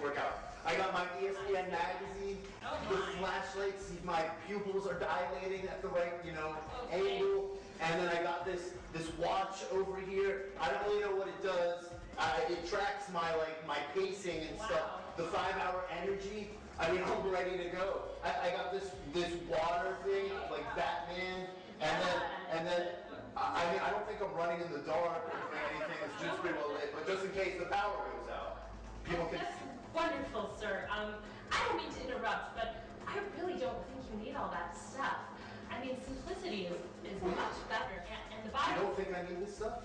workout. I got my ESPN magazine, Oh, the flashlights, see my pupils are dilating at the right, you know, angle. And then I got this this watch over here. I don't really know what it does. Uh, it tracks my like my pacing and Wow. stuff. The five hour energy. I mean, I'm ready to go. I, I got this this water thing like Batman, and then and then I I mean I don't think I'm running in the dark or anything. It's just pretty well lit, but just in case the power goes out, people can. Wonderful, sir. Um, I don't mean to interrupt, but I really don't think you need all that stuff. I mean, simplicity is, is much better, and, and the You Bible. don't think I need this stuff?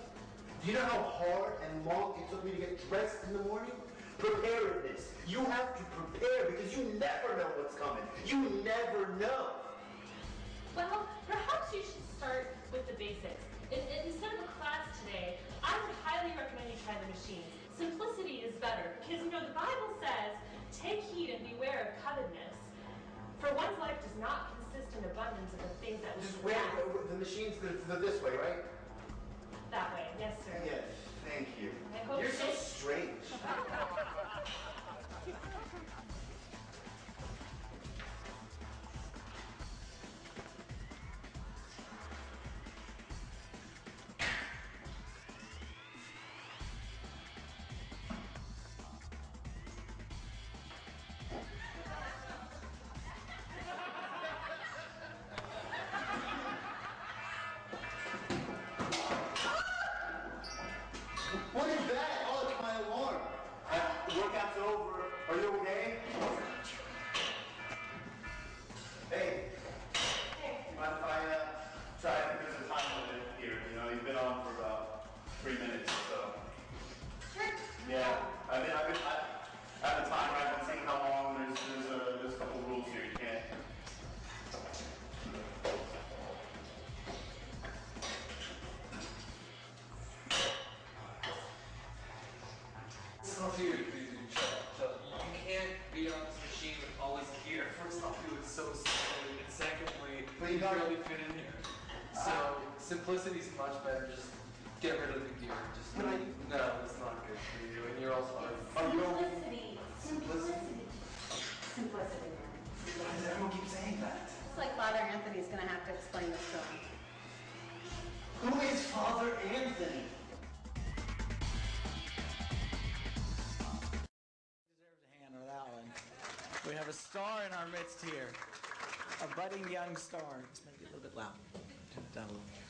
Do you know how hard and long it took me to get dressed in the morning? Preparedness. You have to prepare because you never know what's coming. You never know. Well, perhaps you should start with the basics. In- instead of a class today, I would highly recommend you try the machines. Simplicity is better because you know the Bible says, "Take heed and beware of covetousness." For one's life does not consist in abundance of the things that we Just wait. The, the machine's the, the, this way, right? That way, yes, sir. Yes. Thank you. You're so strange. simplicity is much better. Just get rid of the gear. Just But I- no, it's not good for you, and you're also. Are you okay? Simplicity. Simplicity. Simplicity. Why does everyone keep saying that? It's like Father Anthony's gonna have to explain this to him. Who is Father Anthony? deserves a hand on that one. We have a star in our midst here. A budding young star. This might be a little bit loud. Turn it down a little.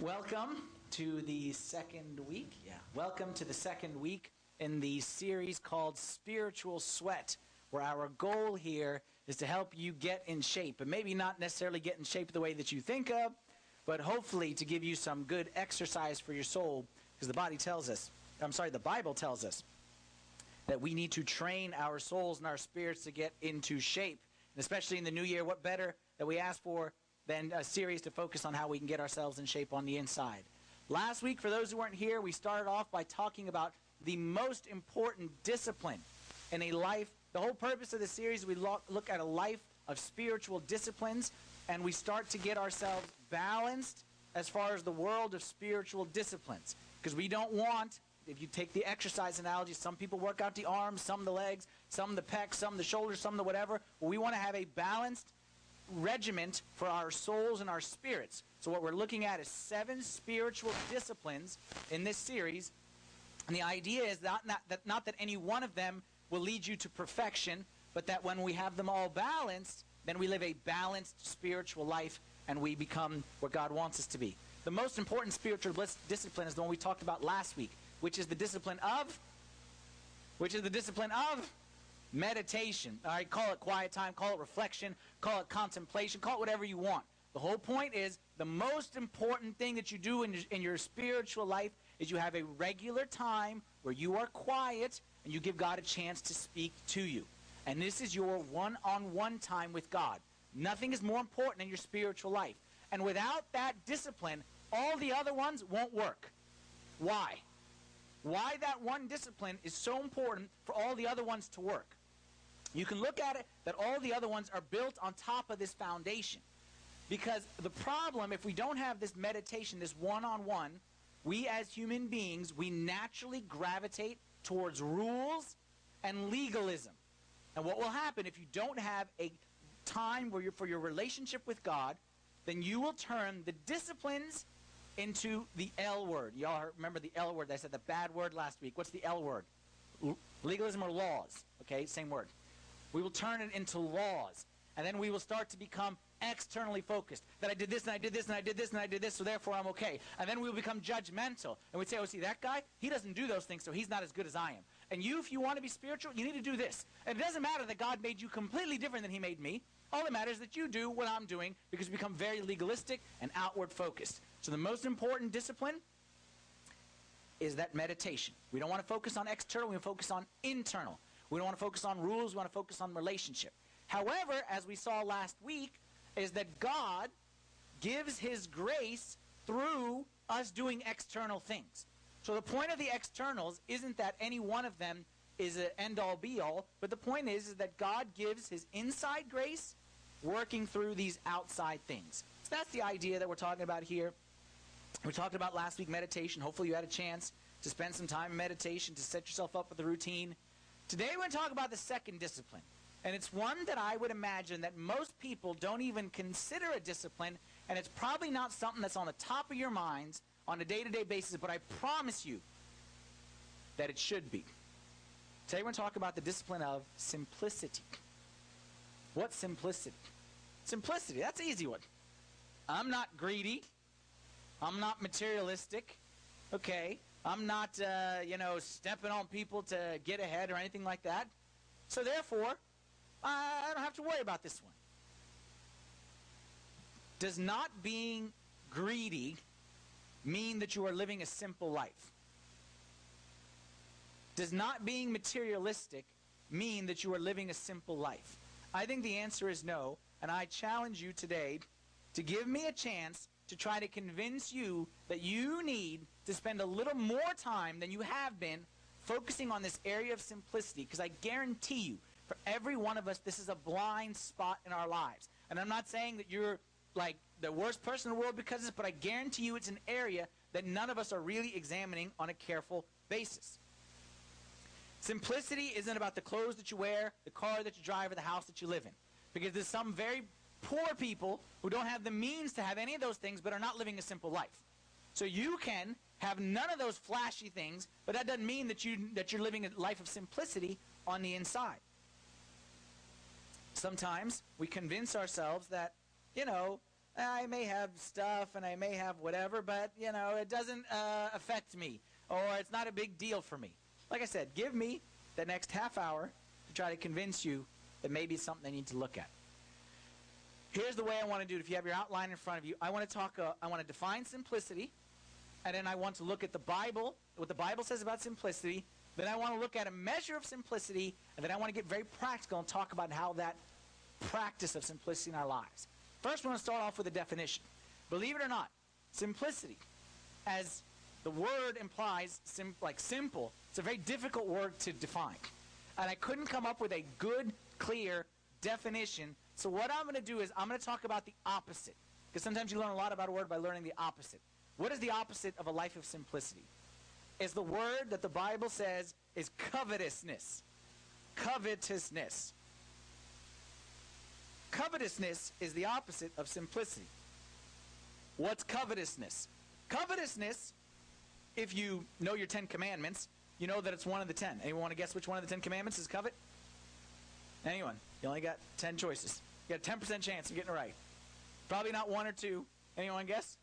Welcome to the second week. Yeah. Welcome to the second week in the series called Spiritual Sweat, where our goal here is to help you get in shape. And maybe not necessarily get in shape the way that you think of, but hopefully to give you some good exercise for your soul, because the body tells us, I'm sorry, the Bible tells us that we need to train our souls and our spirits to get into shape. And especially in the new year, what better that we ask for than a series to focus on how we can get ourselves in shape on the inside. Last week, for those who weren't here, we started off by talking about the most important discipline in a life. The whole purpose of the series, we lo- look at a life of spiritual disciplines, and we start to get ourselves balanced as far as the world of spiritual disciplines. Because we don't want if you take the exercise analogy, some people work out the arms, some the legs, some the pecs, some the shoulders, some the whatever. We want to have a balanced regiment for our souls and our spirits. So what we're looking at is seven spiritual disciplines in this series. And the idea is not, not, that, not that any one of them will lead you to perfection, but that when we have them all balanced, then we live a balanced spiritual life and we become what God wants us to be. The most important spiritual discipline is the one we talked about last week, which is the discipline of, which is the discipline of meditation. All right, call it quiet time, call it reflection, call it contemplation, call it whatever you want. The whole point is the most important thing that you do in your, in your spiritual life is you have a regular time where you are quiet and you give God a chance to speak to you. And this is your one on one time with God. Nothing is more important in your spiritual life. And without that discipline, all the other ones won't work. Why? Why that one discipline is so important for all the other ones to work. You can look at it that all the other ones are built on top of this foundation. Because the problem, if we don't have this meditation, this one on one, we as human beings, we naturally gravitate towards rules and legalism. And what will happen if you don't have a time where for your relationship with God, then you will turn the disciplines into the L word. Y'all remember the L word? I said the bad word last week. What's the L word? Legalism or laws. Okay, same word. We will turn it into laws. And then we will start to become externally focused. That I did this and I did this and I did this and I did this, so therefore I'm okay. And then we will become judgmental. And we say, oh, see, that guy, he doesn't do those things, so he's not as good as I am. And you, if you want to be spiritual, you need to do this. And it doesn't matter that God made you completely different than he made me. All that matters is that you do what I'm doing because we become very legalistic and outward focused. So the most important discipline is that meditation. We don't want to focus on external, we focus on internal. We don't want to focus on rules, we want to focus on relationship. However, as we saw last week, is that God gives his grace through us doing external things. So the point of the externals isn't that any one of them is an end all be all, but the point is, is that God gives his inside grace working through these outside things. So that's the idea that we're talking about here. We talked about last week meditation. Hopefully, you had a chance to spend some time in meditation to set yourself up with a routine. Today, we're going to talk about the second discipline. And it's one that I would imagine that most people don't even consider a discipline, and it's probably not something that's on the top of your minds on a day to day basis, but I promise you that it should be. Today, we're going to talk about the discipline of simplicity. What's simplicity? Simplicity, that's an easy one. I'm not greedy. I'm not materialistic. Okay. I'm not, uh, you know, stepping on people to get ahead or anything like that. So therefore, I don't have to worry about this one. Does not being greedy mean that you are living a simple life? Does not being materialistic mean that you are living a simple life? I think the answer is no, and I challenge you today to give me a chance to try to convince you that you need to spend a little more time than you have been focusing on this area of simplicity because I guarantee you, for every one of us, this is a blind spot in our lives. And I'm not saying that you're like the worst person in the world because of this, but I guarantee you it's an area that none of us are really examining on a careful basis. Simplicity isn't about the clothes that you wear, the car that you drive, or the house that you live in. Because there's some very poor people who don't have the means to have any of those things but are not living a simple life. So you can have none of those flashy things, but that doesn't mean that you that you're living a life of simplicity on the inside. Sometimes we convince ourselves that, you know, I may have stuff and I may have whatever, but you know, it doesn't uh, affect me or it's not a big deal for me. Like I said, give me the next half hour to try to convince you that maybe it's something I need to look at. Here's the way I want to do it. If you have your outline in front of you, I want to talk. Uh, I want to define simplicity, and then I want to look at the Bible, what the Bible says about simplicity. Then I want to look at a measure of simplicity, and then I want to get very practical and talk about how that practice of simplicity in our lives. First, we want to start off with a definition. Believe it or not, simplicity, as the word implies, sim- like simple, it's a very difficult word to define. And I couldn't come up with a good, clear definition. So what I'm going to do is I'm going to talk about the opposite. Because sometimes you learn a lot about a word by learning the opposite. What is the opposite of a life of simplicity? It's the word that the Bible says is covetousness. Covetousness. Covetousness is the opposite of simplicity. What's covetousness? Covetousness, if you know your Ten Commandments, you know that it's one of the ten. Anyone want to guess which one of the Ten Commandments is covet? Anyone? You only got ten choices. You got a 10% chance of getting it right. Probably not one or two. Anyone guess?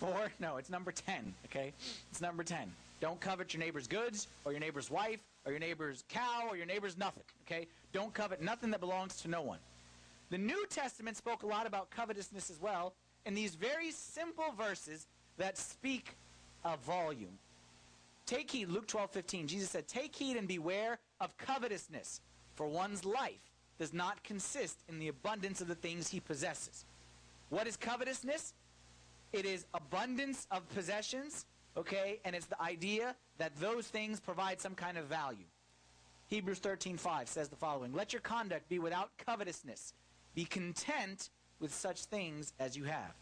Four? No, it's number 10, okay? It's number 10. Don't covet your neighbor's goods, or your neighbor's wife, or your neighbor's cow, or your neighbor's nothing, okay? Don't covet nothing that belongs to no one. The New Testament spoke a lot about covetousness as well in these very simple verses that speak a volume. Take heed, Luke 12, 15. Jesus said, Take heed and beware of covetousness, for one's life does not consist in the abundance of the things he possesses. What is covetousness? It is abundance of possessions, okay? And it's the idea that those things provide some kind of value. Hebrews 13:5 says the following, "Let your conduct be without covetousness. Be content with such things as you have."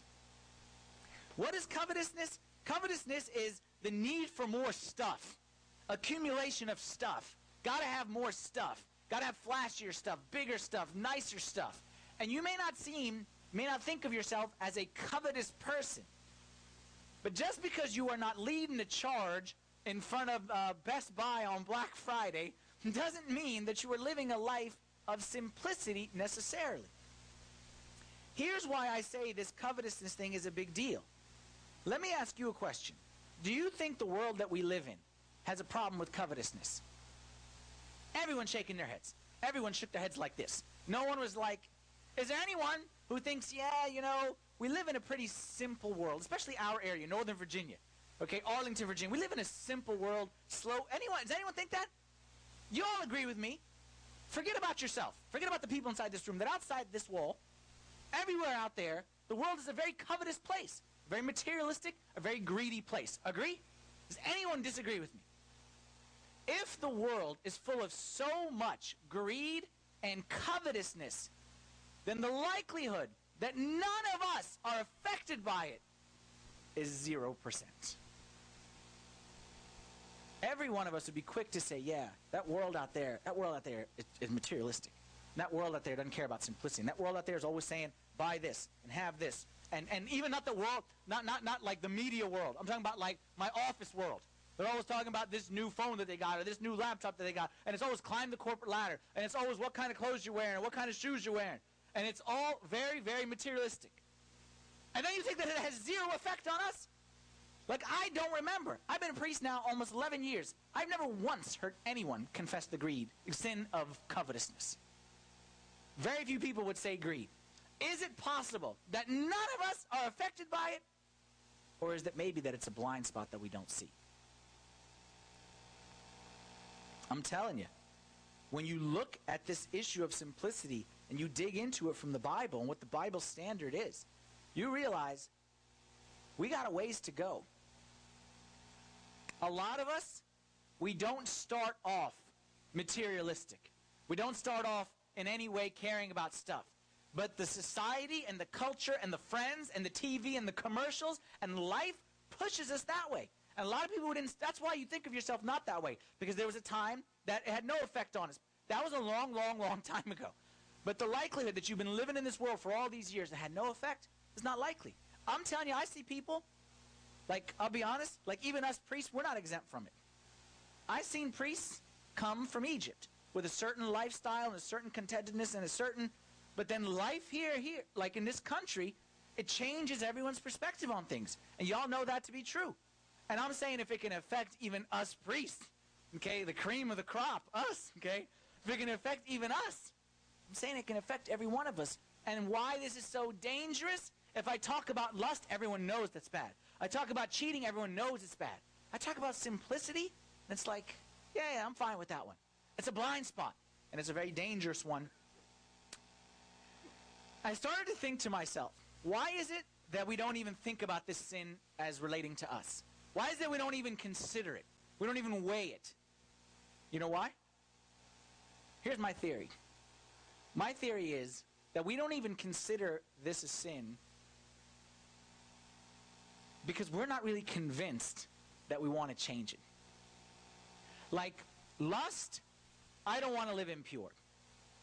What is covetousness? Covetousness is the need for more stuff, accumulation of stuff. Got to have more stuff. Got to have flashier stuff, bigger stuff, nicer stuff. And you may not seem, may not think of yourself as a covetous person. But just because you are not leading the charge in front of uh, Best Buy on Black Friday doesn't mean that you are living a life of simplicity necessarily. Here's why I say this covetousness thing is a big deal. Let me ask you a question. Do you think the world that we live in has a problem with covetousness? Everyone shaking their heads. Everyone shook their heads like this. No one was like, is there anyone who thinks, yeah, you know, we live in a pretty simple world, especially our area, Northern Virginia. Okay, Arlington, Virginia. We live in a simple world, slow. Anyone, does anyone think that? You all agree with me. Forget about yourself. Forget about the people inside this room. That outside this wall, everywhere out there, the world is a very covetous place, very materialistic, a very greedy place. Agree? Does anyone disagree with me? If the world is full of so much greed and covetousness, then the likelihood that none of us are affected by it is 0%. Every one of us would be quick to say, yeah, that world out there, that world out there is, is materialistic. That world out there doesn't care about simplicity. And that world out there is always saying, buy this and have this. And, and even not the world, not, not, not like the media world. I'm talking about like my office world. They're always talking about this new phone that they got or this new laptop that they got. And it's always climb the corporate ladder. And it's always what kind of clothes you're wearing, what kind of shoes you're wearing. And it's all very, very materialistic. And then you think that it has zero effect on us? Like, I don't remember. I've been a priest now almost 11 years. I've never once heard anyone confess the greed, the sin of covetousness. Very few people would say greed. Is it possible that none of us are affected by it? Or is it maybe that it's a blind spot that we don't see? I'm telling you, when you look at this issue of simplicity and you dig into it from the Bible and what the Bible standard is, you realize we got a ways to go. A lot of us, we don't start off materialistic. We don't start off in any way caring about stuff. But the society and the culture and the friends and the TV and the commercials and life pushes us that way. And a lot of people didn't, that's why you think of yourself not that way. Because there was a time that it had no effect on us. That was a long, long, long time ago. But the likelihood that you've been living in this world for all these years and had no effect is not likely. I'm telling you, I see people, like, I'll be honest, like even us priests, we're not exempt from it. I've seen priests come from Egypt with a certain lifestyle and a certain contentedness and a certain, but then life here, here, like in this country, it changes everyone's perspective on things. And y'all know that to be true. And I'm saying if it can affect even us priests, okay, the cream of the crop, us, okay, if it can affect even us, I'm saying it can affect every one of us. And why this is so dangerous, if I talk about lust, everyone knows that's bad. I talk about cheating, everyone knows it's bad. I talk about simplicity, and it's like, yeah, yeah, I'm fine with that one. It's a blind spot, and it's a very dangerous one. I started to think to myself, why is it that we don't even think about this sin as relating to us? Why is it we don't even consider it? We don't even weigh it. You know why? Here's my theory. My theory is that we don't even consider this a sin because we're not really convinced that we want to change it. Like lust, I don't want to live impure.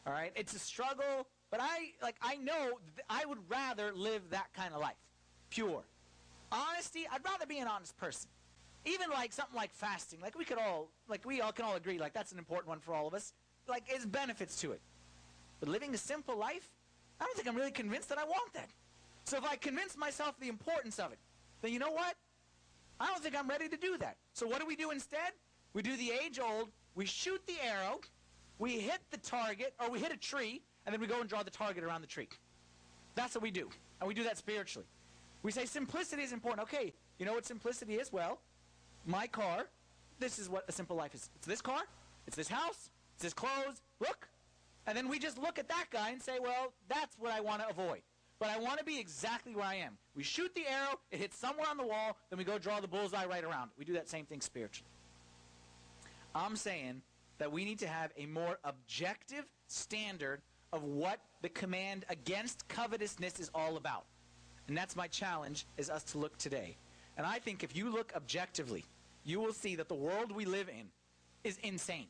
All right? It's a struggle, but I like I know I would rather live that kind of life. Pure. Honesty, I'd rather be an honest person. Even like something like fasting, like we could all like we all can all agree like that's an important one for all of us. Like there's benefits to it. But living a simple life, I don't think I'm really convinced that I want that. So if I convince myself the importance of it, then you know what? I don't think I'm ready to do that. So what do we do instead? We do the age old, we shoot the arrow, we hit the target, or we hit a tree, and then we go and draw the target around the tree. That's what we do. And we do that spiritually. We say simplicity is important. Okay, you know what simplicity is? Well, my car, this is what a simple life is. It's this car, it's this house, it's this clothes. Look. And then we just look at that guy and say, well, that's what I want to avoid. But I want to be exactly where I am. We shoot the arrow, it hits somewhere on the wall, then we go draw the bullseye right around. We do that same thing spiritually. I'm saying that we need to have a more objective standard of what the command against covetousness is all about. And that's my challenge is us to look today. And I think if you look objectively, you will see that the world we live in is insane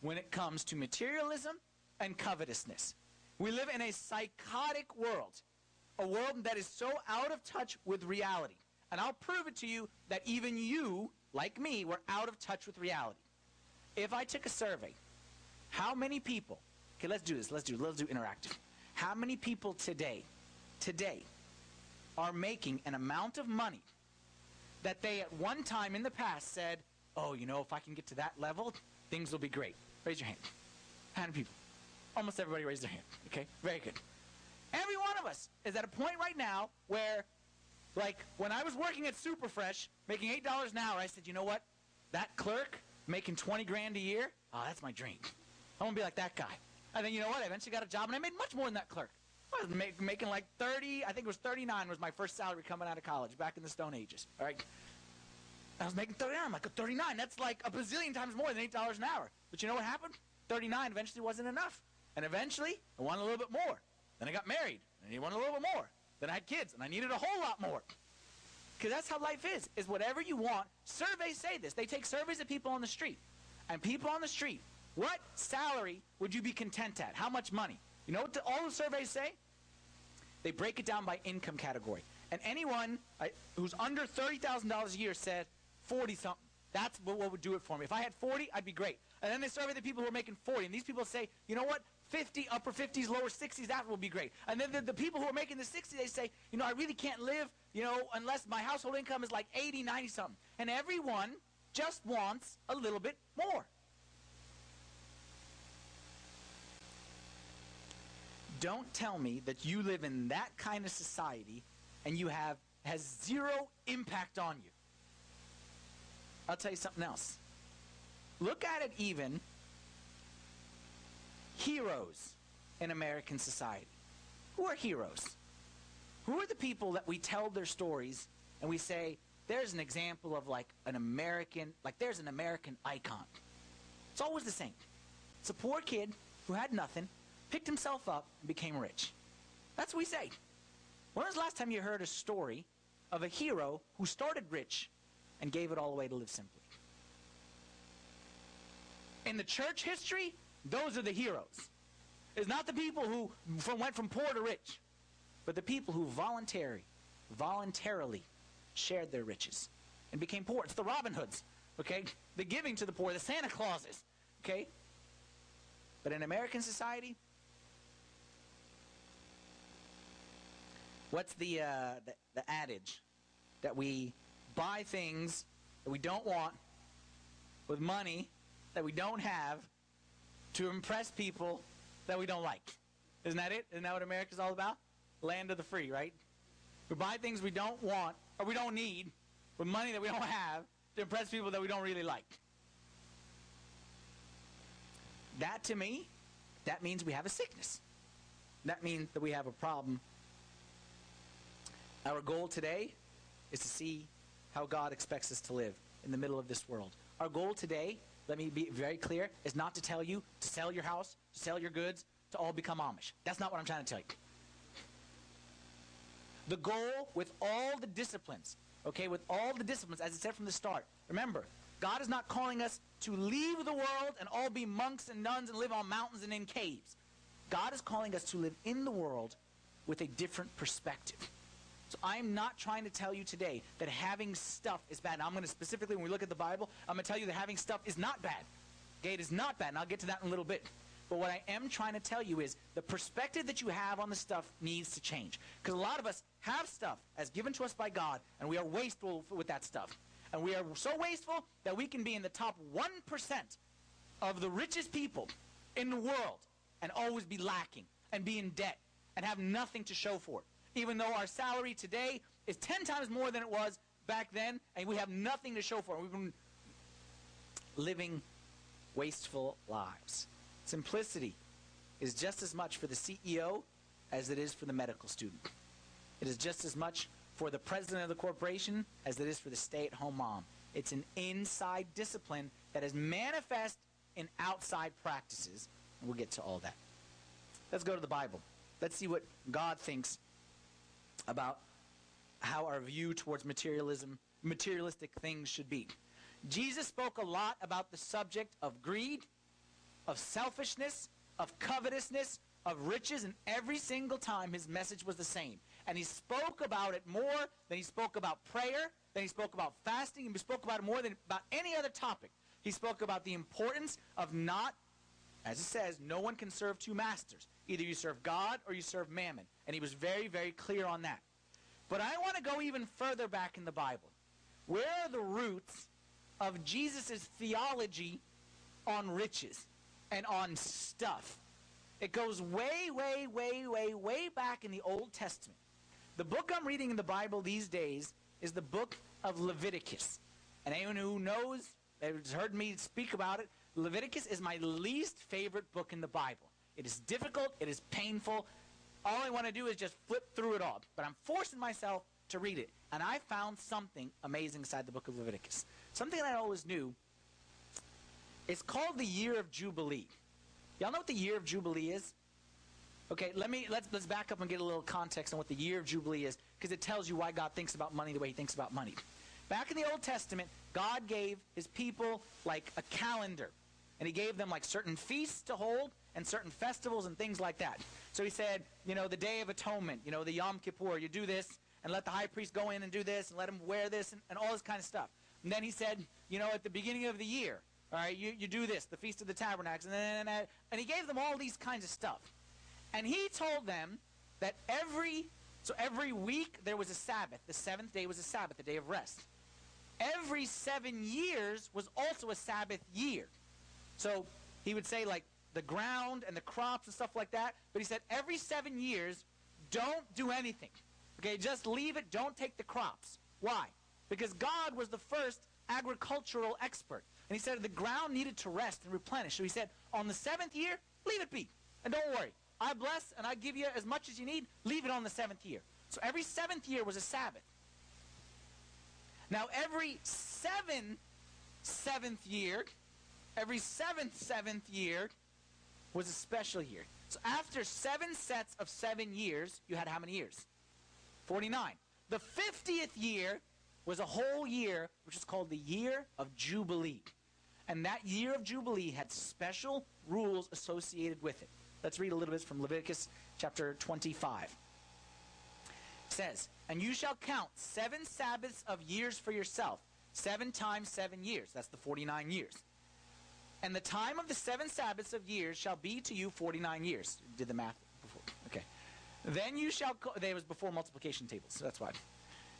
when it comes to materialism and covetousness. We live in a psychotic world, a world that is so out of touch with reality. And I'll prove it to you that even you, like me, were out of touch with reality. If I took a survey, how many people, okay, let's do this, let's do, let's do interactive. How many people today, today, are making an amount of money that they at one time in the past said, oh, you know, if I can get to that level, things will be great. Raise your hand. How many people? Almost everybody raised their hand. Okay, very good. Every one of us is at a point right now where, like, when I was working at Superfresh, making $8 an hour, I said, you know what? That clerk making 20 grand a year, oh, that's my dream. I want to be like that guy. And then, you know what? I eventually got a job, and I made much more than that clerk. I was make, making like 30, I think it was 39 was my first salary coming out of college back in the Stone Ages. All right. I was making 39. I'm like, 39, that's like a bazillion times more than $8 an hour. But you know what happened? 39 eventually wasn't enough. And eventually, I wanted a little bit more. Then I got married, and I wanted a little bit more. Then I had kids, and I needed a whole lot more. Because that's how life is, is whatever you want. Surveys say this. They take surveys of people on the street. And people on the street, what salary would you be content at? How much money? You know what the, all the surveys say? They break it down by income category. And anyone uh, who's under $30,000 a year said 40 something. That's what, what would do it for me. If I had 40, I'd be great. And then they survey the people who are making 40. And these people say, you know what? 50, upper 50s, lower 60s, that will be great. And then the, the people who are making the 60s, they say, you know, I really can't live, you know, unless my household income is like 80, 90 something. And everyone just wants a little bit more. Don't tell me that you live in that kind of society and you have has zero impact on you. I'll tell you something else. Look at it even heroes in American society. Who are heroes? Who are the people that we tell their stories and we say, there's an example of like an American, like there's an American icon. It's always the same. It's a poor kid who had nothing, picked himself up, and became rich. That's what we say. When was the last time you heard a story of a hero who started rich and gave it all away to live simply? In the church history, those are the heroes. It's not the people who from, went from poor to rich, but the people who voluntarily, voluntarily shared their riches and became poor. It's the Robin Hoods, okay? The giving to the poor, the Santa Clauses, okay? But in American society, what's the, uh, the, the adage? That we buy things that we don't want with money that we don't have to impress people that we don't like. Isn't that it? Isn't that what America's all about? Land of the free, right? We buy things we don't want or we don't need with money that we don't have to impress people that we don't really like. That to me, that means we have a sickness. That means that we have a problem. Our goal today is to see how God expects us to live in the middle of this world. Our goal today, let me be very clear, is not to tell you to sell your house, to sell your goods, to all become Amish. That's not what I'm trying to tell you. The goal with all the disciplines, okay, with all the disciplines, as it said from the start, remember, God is not calling us to leave the world and all be monks and nuns and live on mountains and in caves. God is calling us to live in the world with a different perspective. So I'm not trying to tell you today that having stuff is bad. I'm going to specifically, when we look at the Bible, I'm going to tell you that having stuff is not bad. Okay, it is not bad, and I'll get to that in a little bit. But what I am trying to tell you is the perspective that you have on the stuff needs to change. Because a lot of us have stuff as given to us by God, and we are wasteful with that stuff. And we are so wasteful that we can be in the top 1% of the richest people in the world and always be lacking and be in debt and have nothing to show for it even though our salary today is 10 times more than it was back then, and we have nothing to show for it. We've been living wasteful lives. Simplicity is just as much for the CEO as it is for the medical student. It is just as much for the president of the corporation as it is for the stay-at-home mom. It's an inside discipline that is manifest in outside practices. We'll get to all that. Let's go to the Bible. Let's see what God thinks about how our view towards materialism materialistic things should be. Jesus spoke a lot about the subject of greed, of selfishness, of covetousness, of riches, and every single time his message was the same. And he spoke about it more than he spoke about prayer, than he spoke about fasting, and he spoke about it more than about any other topic. He spoke about the importance of not, as it says, no one can serve two masters. Either you serve God or you serve mammon. And he was very, very clear on that. But I want to go even further back in the Bible. Where are the roots of Jesus' theology on riches and on stuff? It goes way, way, way, way, way back in the Old Testament. The book I'm reading in the Bible these days is the book of Leviticus. And anyone who knows, has heard me speak about it, Leviticus is my least favorite book in the Bible. It is difficult, it is painful. All I want to do is just flip through it all. But I'm forcing myself to read it. And I found something amazing inside the book of Leviticus. Something I always knew. It's called the year of Jubilee. Y'all know what the year of Jubilee is? Okay, let me let's let's back up and get a little context on what the year of Jubilee is, because it tells you why God thinks about money the way he thinks about money. Back in the Old Testament, God gave his people like a calendar. And he gave them like certain feasts to hold and certain festivals and things like that. So he said, you know, the Day of Atonement, you know, the Yom Kippur, you do this and let the high priest go in and do this and let him wear this and, and all this kind of stuff. And then he said, you know, at the beginning of the year, all right, you, you do this, the Feast of the Tabernacles, and then and he gave them all these kinds of stuff. And he told them that every so every week there was a Sabbath. The seventh day was a Sabbath, the day of rest. Every seven years was also a Sabbath year. So he would say like the ground and the crops and stuff like that. But he said every seven years, don't do anything. Okay, just leave it. Don't take the crops. Why? Because God was the first agricultural expert. And he said the ground needed to rest and replenish. So he said, on the seventh year, leave it be. And don't worry. I bless and I give you as much as you need. Leave it on the seventh year. So every seventh year was a Sabbath. Now every seven seventh year, every seventh seventh year was a special year. So after seven sets of seven years, you had how many years? 49. The 50th year was a whole year, which is called the year of Jubilee. And that year of Jubilee had special rules associated with it. Let's read a little bit from Leviticus chapter 25. It says, And you shall count seven Sabbaths of years for yourself, seven times seven years. That's the 49 years. And the time of the seven Sabbaths of years shall be to you 49 years. Did the math before? Okay. Then you shall, co- they was before multiplication tables, so that's why.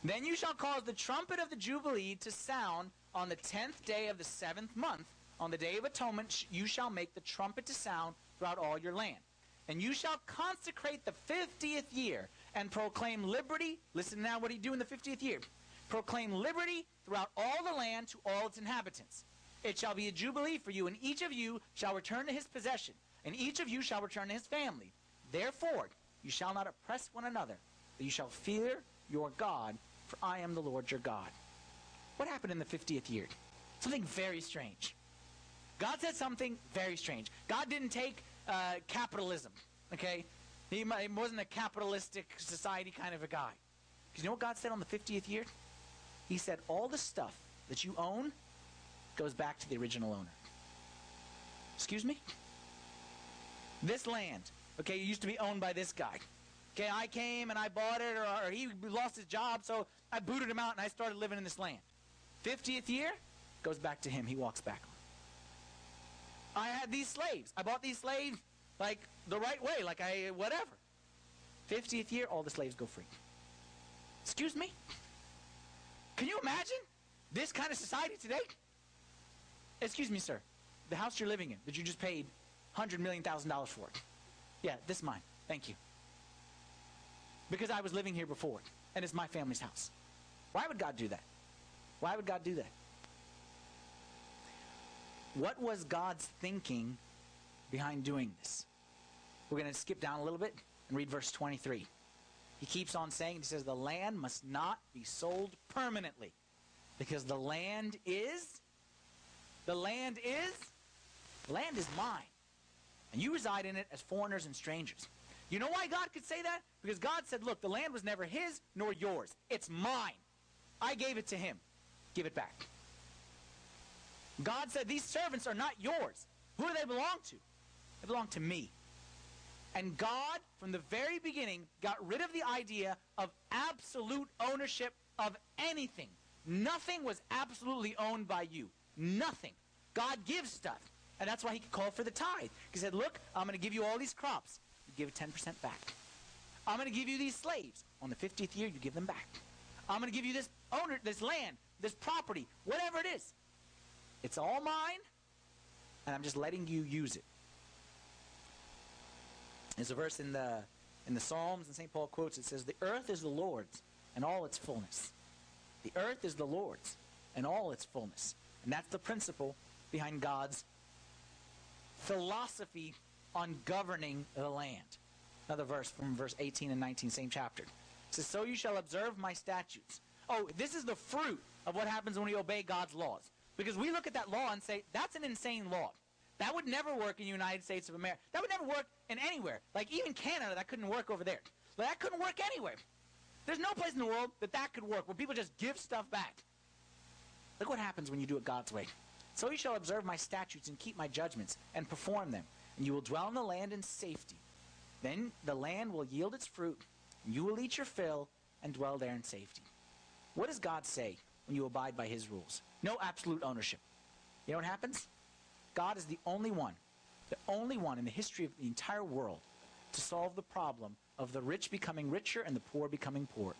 Then you shall cause the trumpet of the Jubilee to sound on the tenth day of the seventh month. On the day of atonement, sh- you shall make the trumpet to sound throughout all your land. And you shall consecrate the fiftieth year and proclaim liberty. Listen now what he do in the fiftieth year. Proclaim liberty throughout all the land to all its inhabitants. It shall be a jubilee for you, and each of you shall return to his possession, and each of you shall return to his family. Therefore, you shall not oppress one another, but you shall fear your God, for I am the Lord your God. What happened in the 50th year? Something very strange. God said something very strange. God didn't take uh, capitalism, okay? He, he wasn't a capitalistic society kind of a guy. you know what God said on the 50th year? He said, all the stuff that you own goes back to the original owner. Excuse me? This land, okay, it used to be owned by this guy. Okay, I came and I bought it, or, or he lost his job, so I booted him out and I started living in this land. 50th year, goes back to him. He walks back. I had these slaves. I bought these slaves like the right way, like I, whatever. 50th year, all the slaves go free. Excuse me? Can you imagine this kind of society today? Excuse me, sir. The house you're living in that you just paid $100 million for. Yeah, this is mine. Thank you. Because I was living here before, and it's my family's house. Why would God do that? Why would God do that? What was God's thinking behind doing this? We're going to skip down a little bit and read verse 23. He keeps on saying, he says, the land must not be sold permanently because the land is, the land is, land is mine. And you reside in it as foreigners and strangers. You know why God could say that? Because God said, look, the land was never his nor yours. It's mine. I gave it to him. give it back. God said, These servants are not yours. Who do they belong to? They belong to me. And God, from the very beginning, got rid of the idea of absolute ownership of anything. Nothing was absolutely owned by you. Nothing. God gives stuff. And that's why he called for the tithe. He said, Look, I'm going to give you all these crops. You give 10% back. I'm going to give you these slaves. On the 50th year, you give them back. I'm going to give you this owner, this land, this property, whatever it is. It's all mine, and I'm just letting you use it. There's a verse in the in the Psalms, and St. Paul quotes, it says, The earth is the Lord's and all its fullness. The earth is the Lord's and all its fullness. And that's the principle behind God's philosophy on governing the land. Another verse from verse 18 and 19, same chapter. It says, So you shall observe my statutes. Oh, this is the fruit of what happens when we obey God's laws. Because we look at that law and say, that's an insane law. That would never work in the United States of America. That would never work in anywhere. Like even Canada, that couldn't work over there. That couldn't work anywhere. There's no place in the world that that could work, where people just give stuff back. Look what happens when you do it God's way. So you shall observe my statutes and keep my judgments and perform them, and you will dwell in the land in safety. Then the land will yield its fruit, and you will eat your fill and dwell there in safety. What does God say when you abide by his rules? No absolute ownership. You know what happens? God is the only one, the only one in the history of the entire world to solve the problem of the rich becoming richer and the poor becoming poor.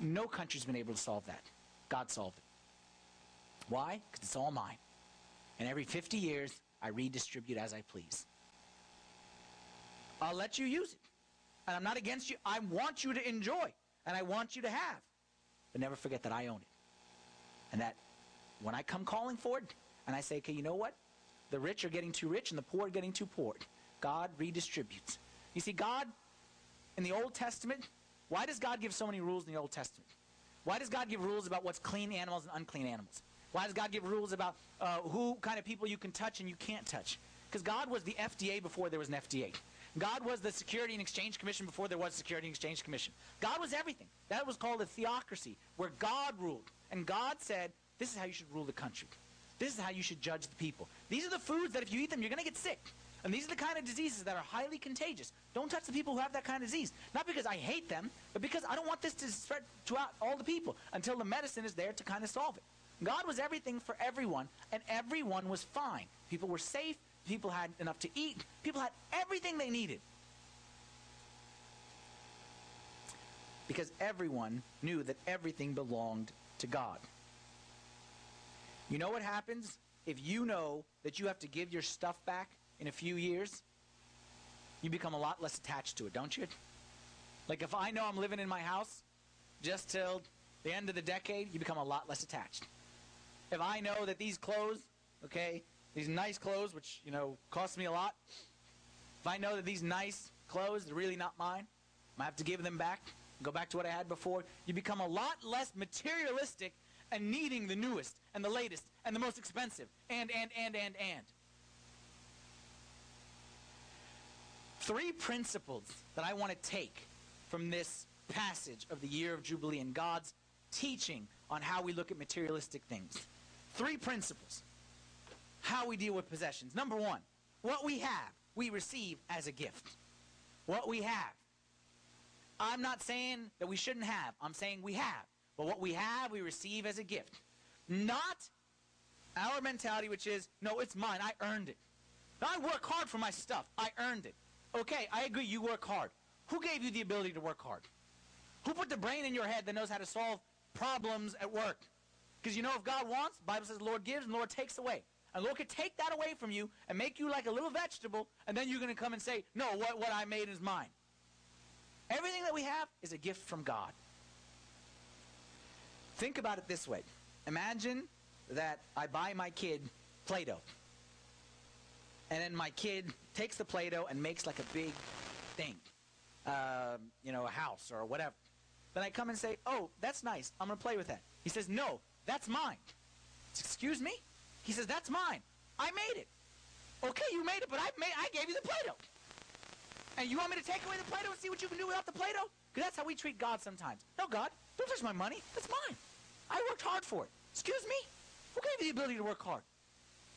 No country's been able to solve that. God solved it. Why? Because it's all mine. And every 50 years, I redistribute as I please. I'll let you use it. And I'm not against you. I want you to enjoy. And I want you to have. But never forget that I own it. And that when I come calling for it, and I say, okay, you know what? The rich are getting too rich and the poor are getting too poor. God redistributes. You see, God, in the Old Testament, why does God give so many rules in the Old Testament? Why does God give rules about what's clean animals and unclean animals? Why does God give rules about uh, who kind of people you can touch and you can't touch? Because God was the FDA before there was an FDA. God was the Security and Exchange Commission before there was a Security and Exchange Commission. God was everything. That was called a theocracy, where God ruled. And God said, this is how you should rule the country. This is how you should judge the people. These are the foods that if you eat them, you're going to get sick. And these are the kind of diseases that are highly contagious. Don't touch the people who have that kind of disease. Not because I hate them, but because I don't want this to spread throughout all the people until the medicine is there to kind of solve it. God was everything for everyone, and everyone was fine. People were safe. People had enough to eat. People had everything they needed. Because everyone knew that everything belonged to God. You know what happens if you know that you have to give your stuff back in a few years? You become a lot less attached to it, don't you? Like if I know I'm living in my house just till the end of the decade, you become a lot less attached. If I know that these clothes, okay, these nice clothes, which, you know, cost me a lot, if I know that these nice clothes are really not mine, I have to give them back, go back to what I had before, you become a lot less materialistic and needing the newest and the latest and the most expensive and, and, and, and, and. Three principles that I want to take from this passage of the year of Jubilee and God's teaching on how we look at materialistic things. Three principles. How we deal with possessions. Number one, what we have, we receive as a gift. What we have. I'm not saying that we shouldn't have. I'm saying we have. But what we have, we receive as a gift. Not our mentality, which is, no, it's mine. I earned it. I work hard for my stuff. I earned it. Okay, I agree, you work hard. Who gave you the ability to work hard? Who put the brain in your head that knows how to solve problems at work? Because you know, if God wants, Bible says, Lord gives and Lord takes away. And Lord could take that away from you and make you like a little vegetable, and then you're going to come and say, no, what, what I made is mine. Everything that we have is a gift from God. Think about it this way. Imagine that I buy my kid Play-Doh. And then my kid takes the Play-Doh and makes like a big thing. Uh, you know, a house or whatever. Then I come and say, oh, that's nice. I'm going to play with that. He says, no, that's mine. Excuse me? He says, that's mine. I made it. Okay, you made it, but I, made, I gave you the Play-Doh. And you want me to take away the Play-Doh and see what you can do without the Play-Doh? Because that's how we treat God sometimes. No, God, don't touch my money. That's mine. I worked hard for it. Excuse me? Who gave you the ability to work hard?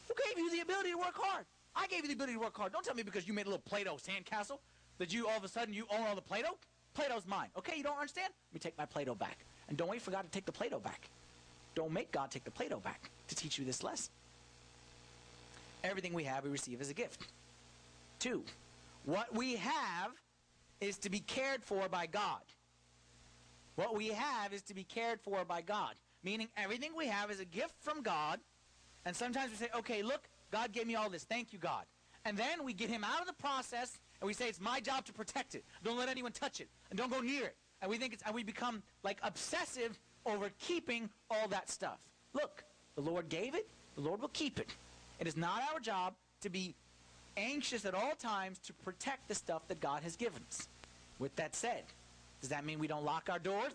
Who gave you the ability to work hard? I gave you the ability to work hard. Don't tell me because you made a little Play-Doh sandcastle that you all of a sudden you own all the Play-Doh. Play-Doh's mine. Okay, you don't understand? Let me take my Play-Doh back. And don't wait for God to take the Play-Doh back. Don't make God take the Play-Doh back to teach you this lesson. Everything we have, we receive as a gift. Two, what we have is to be cared for by God. What we have is to be cared for by God. Meaning everything we have is a gift from God. And sometimes we say, okay, look, God gave me all this. Thank you, God. And then we get him out of the process and we say it's my job to protect it. Don't let anyone touch it. And don't go near it. And we think it's and we become like obsessive over keeping all that stuff. Look, the Lord gave it, the Lord will keep it. It is not our job to be anxious at all times to protect the stuff that God has given us. With that said, does that mean we don't lock our doors?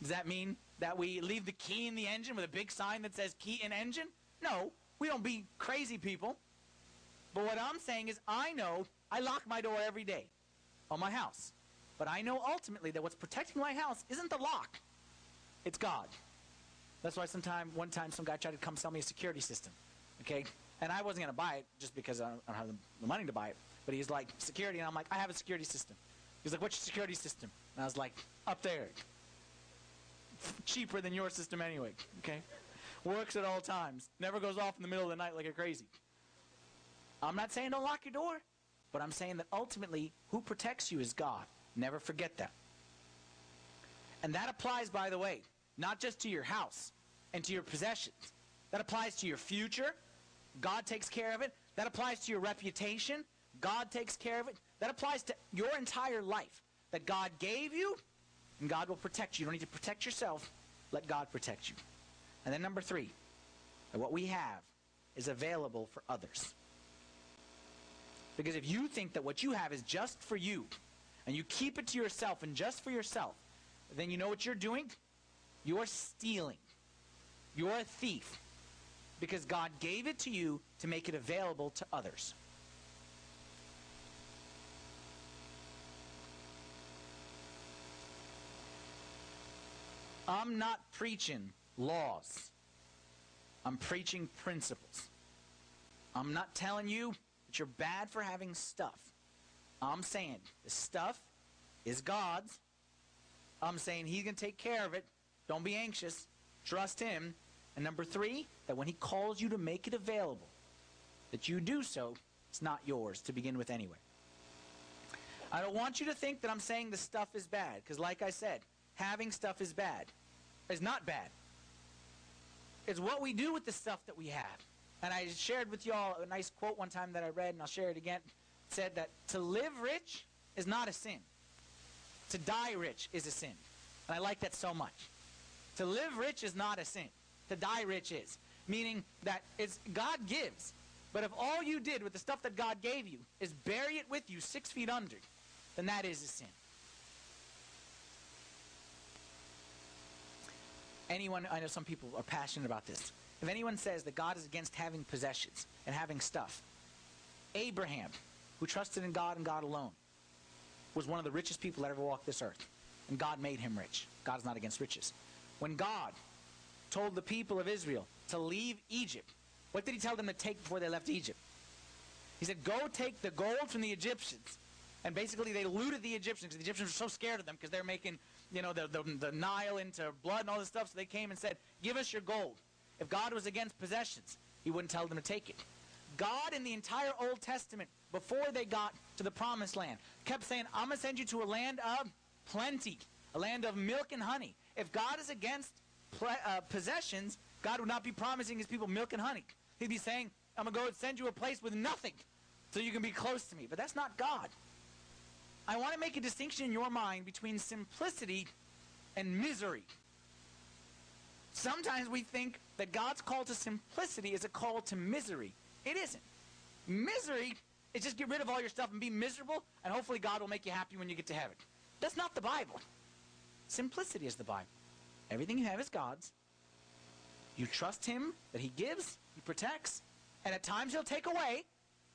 Does that mean that we leave the key in the engine with a big sign that says key in engine? No, we don't be crazy people. But what I'm saying is I know I lock my door every day on my house. But I know ultimately that what's protecting my house isn't the lock. It's God. That's why sometime one time some guy tried to come sell me a security system. Okay? And I wasn't going to buy it just because I don't have the money to buy it. But he's like, security. And I'm like, I have a security system. He's like, what's your security system? And I was like, up there. Cheaper than your system anyway. Okay? Works at all times. Never goes off in the middle of the night like a crazy. I'm not saying don't lock your door. But I'm saying that ultimately, who protects you is God. Never forget that. And that applies, by the way, not just to your house and to your possessions. That applies to your future. God takes care of it. That applies to your reputation. God takes care of it. That applies to your entire life. That God gave you, and God will protect you. You don't need to protect yourself. Let God protect you. And then number three, what we have is available for others. Because if you think that what you have is just for you, and you keep it to yourself and just for yourself, then you know what you're doing? You're stealing. You're a thief. Because God gave it to you to make it available to others. I'm not preaching laws. I'm preaching principles. I'm not telling you that you're bad for having stuff. I'm saying the stuff is God's. I'm saying He's going to take care of it. Don't be anxious. Trust Him. And number three, that when He calls you to make it available, that you do so, it's not yours to begin with anyway. I don't want you to think that I'm saying the stuff is bad, because like I said, having stuff is bad. It's not bad. It's what we do with the stuff that we have. And I shared with y'all a nice quote one time that I read, and I'll share it again. It said that to live rich is not a sin. To die rich is a sin. And I like that so much. To live rich is not a sin. To die rich is. Meaning that it's God gives. But if all you did with the stuff that God gave you is bury it with you six feet under, then that is a sin. Anyone, I know some people are passionate about this. If anyone says that God is against having possessions and having stuff, Abraham, who trusted in God and God alone, was one of the richest people that ever walked this earth. And God made him rich. God is not against riches. When God told the people of Israel to leave Egypt, what did he tell them to take before they left Egypt? He said, Go take the gold from the Egyptians. And basically, they looted the Egyptians the Egyptians were so scared of them because they're making, you know, the, the, the Nile into blood and all this stuff. So they came and said, Give us your gold. If God was against possessions, he wouldn't tell them to take it. God in the entire Old Testament, before they got to the promised land, kept saying, I'm going to send you to a land of plenty, a land of milk and honey. If God is against uh, possessions, God would not be promising his people milk and honey. He'd be saying, I'm going to go send you a place with nothing so you can be close to me. But that's not God. I want to make a distinction in your mind between simplicity and misery. Sometimes we think that God's call to simplicity is a call to misery. It isn't. Misery is just get rid of all your stuff and be miserable, and hopefully God will make you happy when you get to heaven. That's not the Bible. Simplicity is the Bible. Everything you have is God's. You trust Him that He gives, He protects, and at times He'll take away.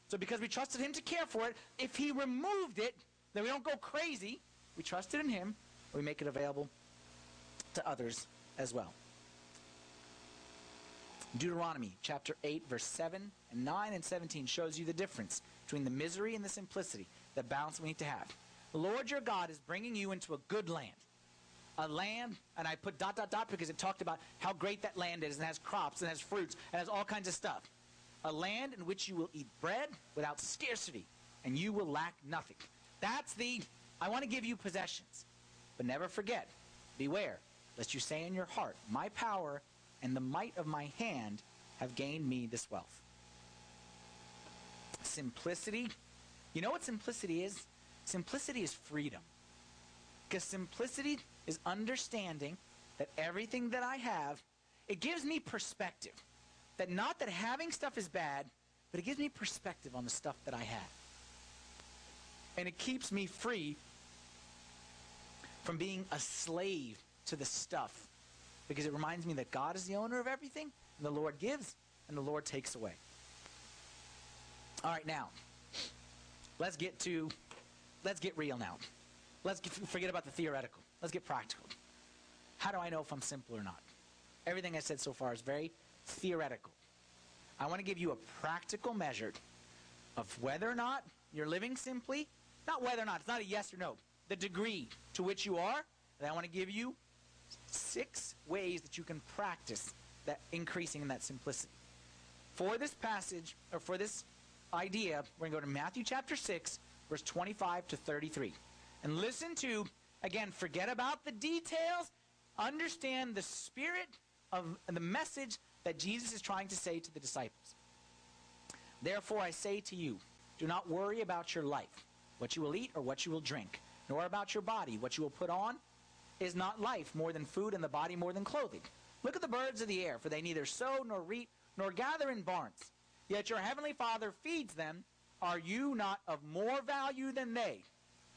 So because we trusted Him to care for it, if He removed it, then we don't go crazy. We trusted in Him, we make it available to others as well. Deuteronomy chapter 8, verse 7 and 9 and 17 shows you the difference between the misery and the simplicity, the balance we need to have. The Lord your God is bringing you into a good land. A land, and I put dot, dot, dot because it talked about how great that land is and has crops and has fruits and has all kinds of stuff. A land in which you will eat bread without scarcity and you will lack nothing. That's the, I want to give you possessions. But never forget, beware, lest you say in your heart, My power and the might of my hand have gained me this wealth. Simplicity. You know what simplicity is? Simplicity is freedom. Because simplicity is understanding that everything that I have, it gives me perspective. That not that having stuff is bad, but it gives me perspective on the stuff that I have. And it keeps me free from being a slave to the stuff because it reminds me that God is the owner of everything, and the Lord gives, and the Lord takes away. All right, now, let's get to, let's get real now. Let's get, forget about the theoretical. Let's get practical. How do I know if I'm simple or not? Everything I said so far is very theoretical. I want to give you a practical measure of whether or not you're living simply, not whether or not, it's not a yes or no, the degree to which you are, and I want to give you six ways that you can practice that increasing in that simplicity. For this passage, or for this idea, we're going to go to Matthew chapter 6, verse 25 to 33. And listen to, again, forget about the details, understand the spirit of the message that Jesus is trying to say to the disciples. Therefore, I say to you, do not worry about your life, what you will eat or what you will drink, nor about your body, what you will put on. Is not life more than food and the body more than clothing? Look at the birds of the air, for they neither sow nor reap nor gather in barns. Yet your heavenly Father feeds them. Are you not of more value than they?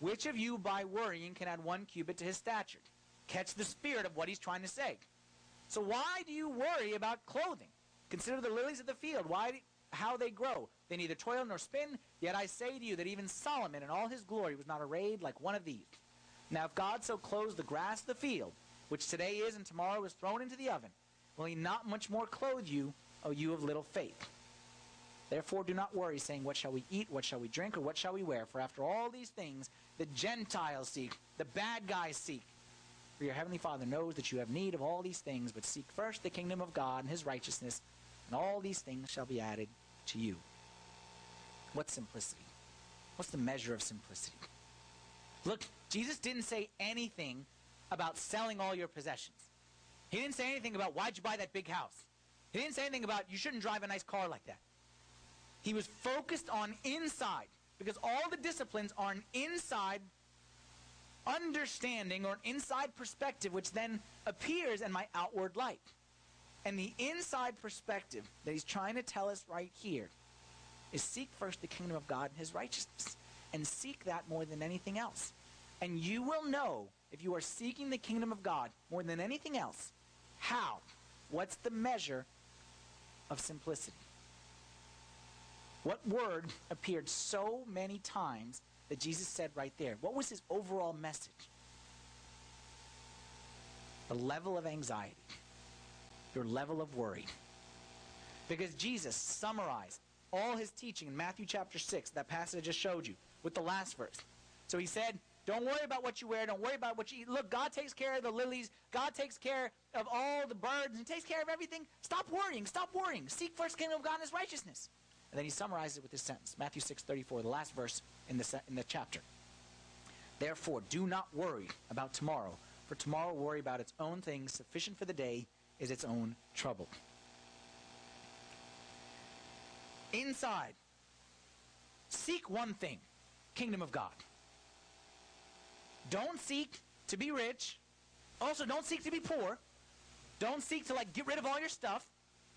Which of you, by worrying, can add one cubit to his stature? Catch the spirit of what he's trying to say. So why do you worry about clothing? Consider the lilies of the field, why, how they grow. They neither toil nor spin. Yet I say to you that even Solomon in all his glory was not arrayed like one of these. Now if God so clothes the grass of the field, which today is and tomorrow is thrown into the oven, will he not much more clothe you, O you of little faith? Therefore do not worry, saying, What shall we eat, what shall we drink, or what shall we wear? For after all these things the Gentiles seek, the bad guys seek. For your heavenly Father knows that you have need of all these things, but seek first the kingdom of God and his righteousness, and all these things shall be added to you. What's simplicity? What's the measure of simplicity? Look, Jesus didn't say anything about selling all your possessions. He didn't say anything about why'd you buy that big house. He didn't say anything about you shouldn't drive a nice car like that. He was focused on inside because all the disciplines are an inside understanding or an inside perspective which then appears in my outward life. And the inside perspective that he's trying to tell us right here is seek first the kingdom of God and his righteousness and seek that more than anything else. And you will know if you are seeking the kingdom of God more than anything else, how? What's the measure of simplicity? What word appeared so many times that Jesus said right there? What was his overall message? The level of anxiety, your level of worry. Because Jesus summarized all his teaching in Matthew chapter 6, that passage I just showed you, with the last verse. So he said, Don't worry about what you wear. Don't worry about what you eat. Look, God takes care of the lilies. God takes care of all the birds. He takes care of everything. Stop worrying. Stop worrying. Seek first kingdom of God and his righteousness. And then he summarizes it with this sentence Matthew 6 34, the last verse in the, in the chapter. Therefore, do not worry about tomorrow, for tomorrow worry about its own things. Sufficient for the day is its own trouble. Inside, seek one thing kingdom of God. Don't seek to be rich. Also, don't seek to be poor. Don't seek to like get rid of all your stuff.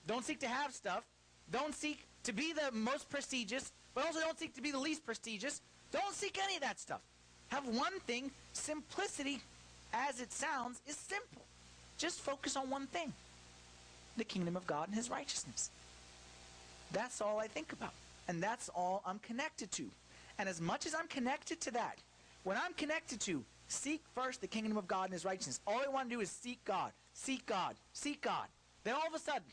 Don't seek to have stuff. Don't seek to be the most prestigious, but also don't seek to be the least prestigious. Don't seek any of that stuff. Have one thing. Simplicity, as it sounds, is simple. Just focus on one thing the kingdom of God and his righteousness. That's all I think about. And that's all I'm connected to. And as much as I'm connected to that, when I'm connected to seek first the kingdom of God and his righteousness, all I want to do is seek God, seek God, seek God. Then all of a sudden,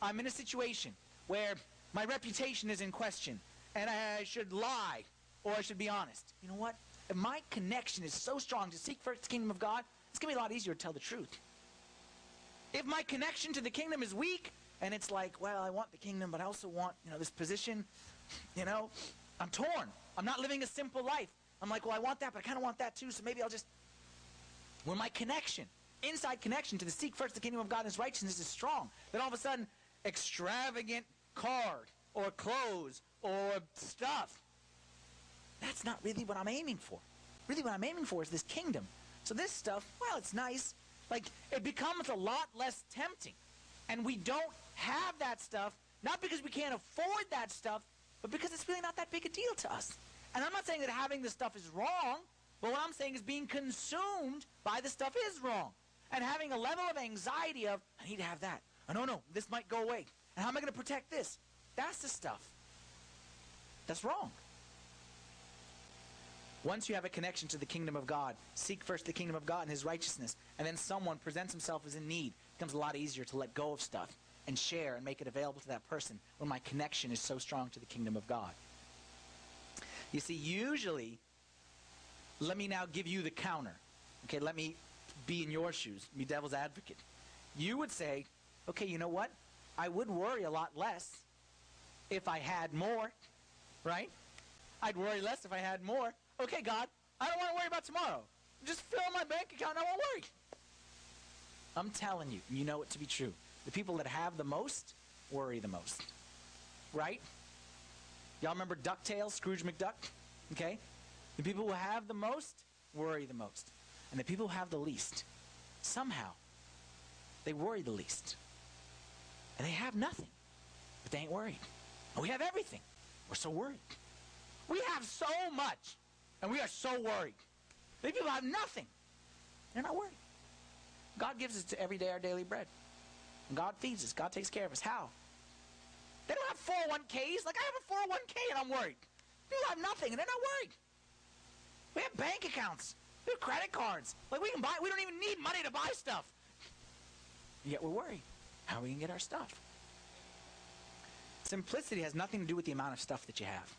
I'm in a situation where my reputation is in question and I should lie or I should be honest. You know what? If my connection is so strong to seek first the kingdom of God, it's going to be a lot easier to tell the truth. If my connection to the kingdom is weak and it's like, well, I want the kingdom, but I also want, you know, this position, you know, I'm torn. I'm not living a simple life. I'm like, well, I want that, but I kind of want that too, so maybe I'll just. When my connection, inside connection to the seek first the kingdom of God and his righteousness is strong, then all of a sudden, extravagant car or clothes or stuff, that's not really what I'm aiming for. Really, what I'm aiming for is this kingdom. So this stuff, well, it's nice. Like, it becomes a lot less tempting. And we don't have that stuff, not because we can't afford that stuff, but because it's really not that big a deal to us. And I'm not saying that having this stuff is wrong, but what I'm saying is being consumed by the stuff is wrong. And having a level of anxiety of, I need to have that. Oh, no, no, this might go away. And how am I going to protect this? That's the stuff. That's wrong. Once you have a connection to the kingdom of God, seek first the kingdom of God and his righteousness, and then someone presents himself as in need, it becomes a lot easier to let go of stuff and share and make it available to that person when my connection is so strong to the kingdom of God. You see, usually, let me now give you the counter. Okay, let me be in your shoes, be devil's advocate. You would say, okay, you know what? I would worry a lot less if I had more, right? I'd worry less if I had more. Okay, God, I don't want to worry about tomorrow. Just fill my bank account and I won't worry. I'm telling you, you know it to be true. The people that have the most worry the most. Right? Y'all remember DuckTales, Scrooge McDuck? Okay? The people who have the most worry the most. And the people who have the least, somehow, they worry the least. And they have nothing, but they ain't worried. And we have everything. We're so worried. We have so much, and we are so worried. The people have nothing. They're not worried. God gives us to every day our daily bread. And God feeds us. God takes care of us. How? They don't have 401ks. Like I have a 401k and I'm worried. People have nothing and they're not worried. We have bank accounts. We have credit cards. Like we can buy, we don't even need money to buy stuff. Yet we're worried. How we to get our stuff? Simplicity has nothing to do with the amount of stuff that you have.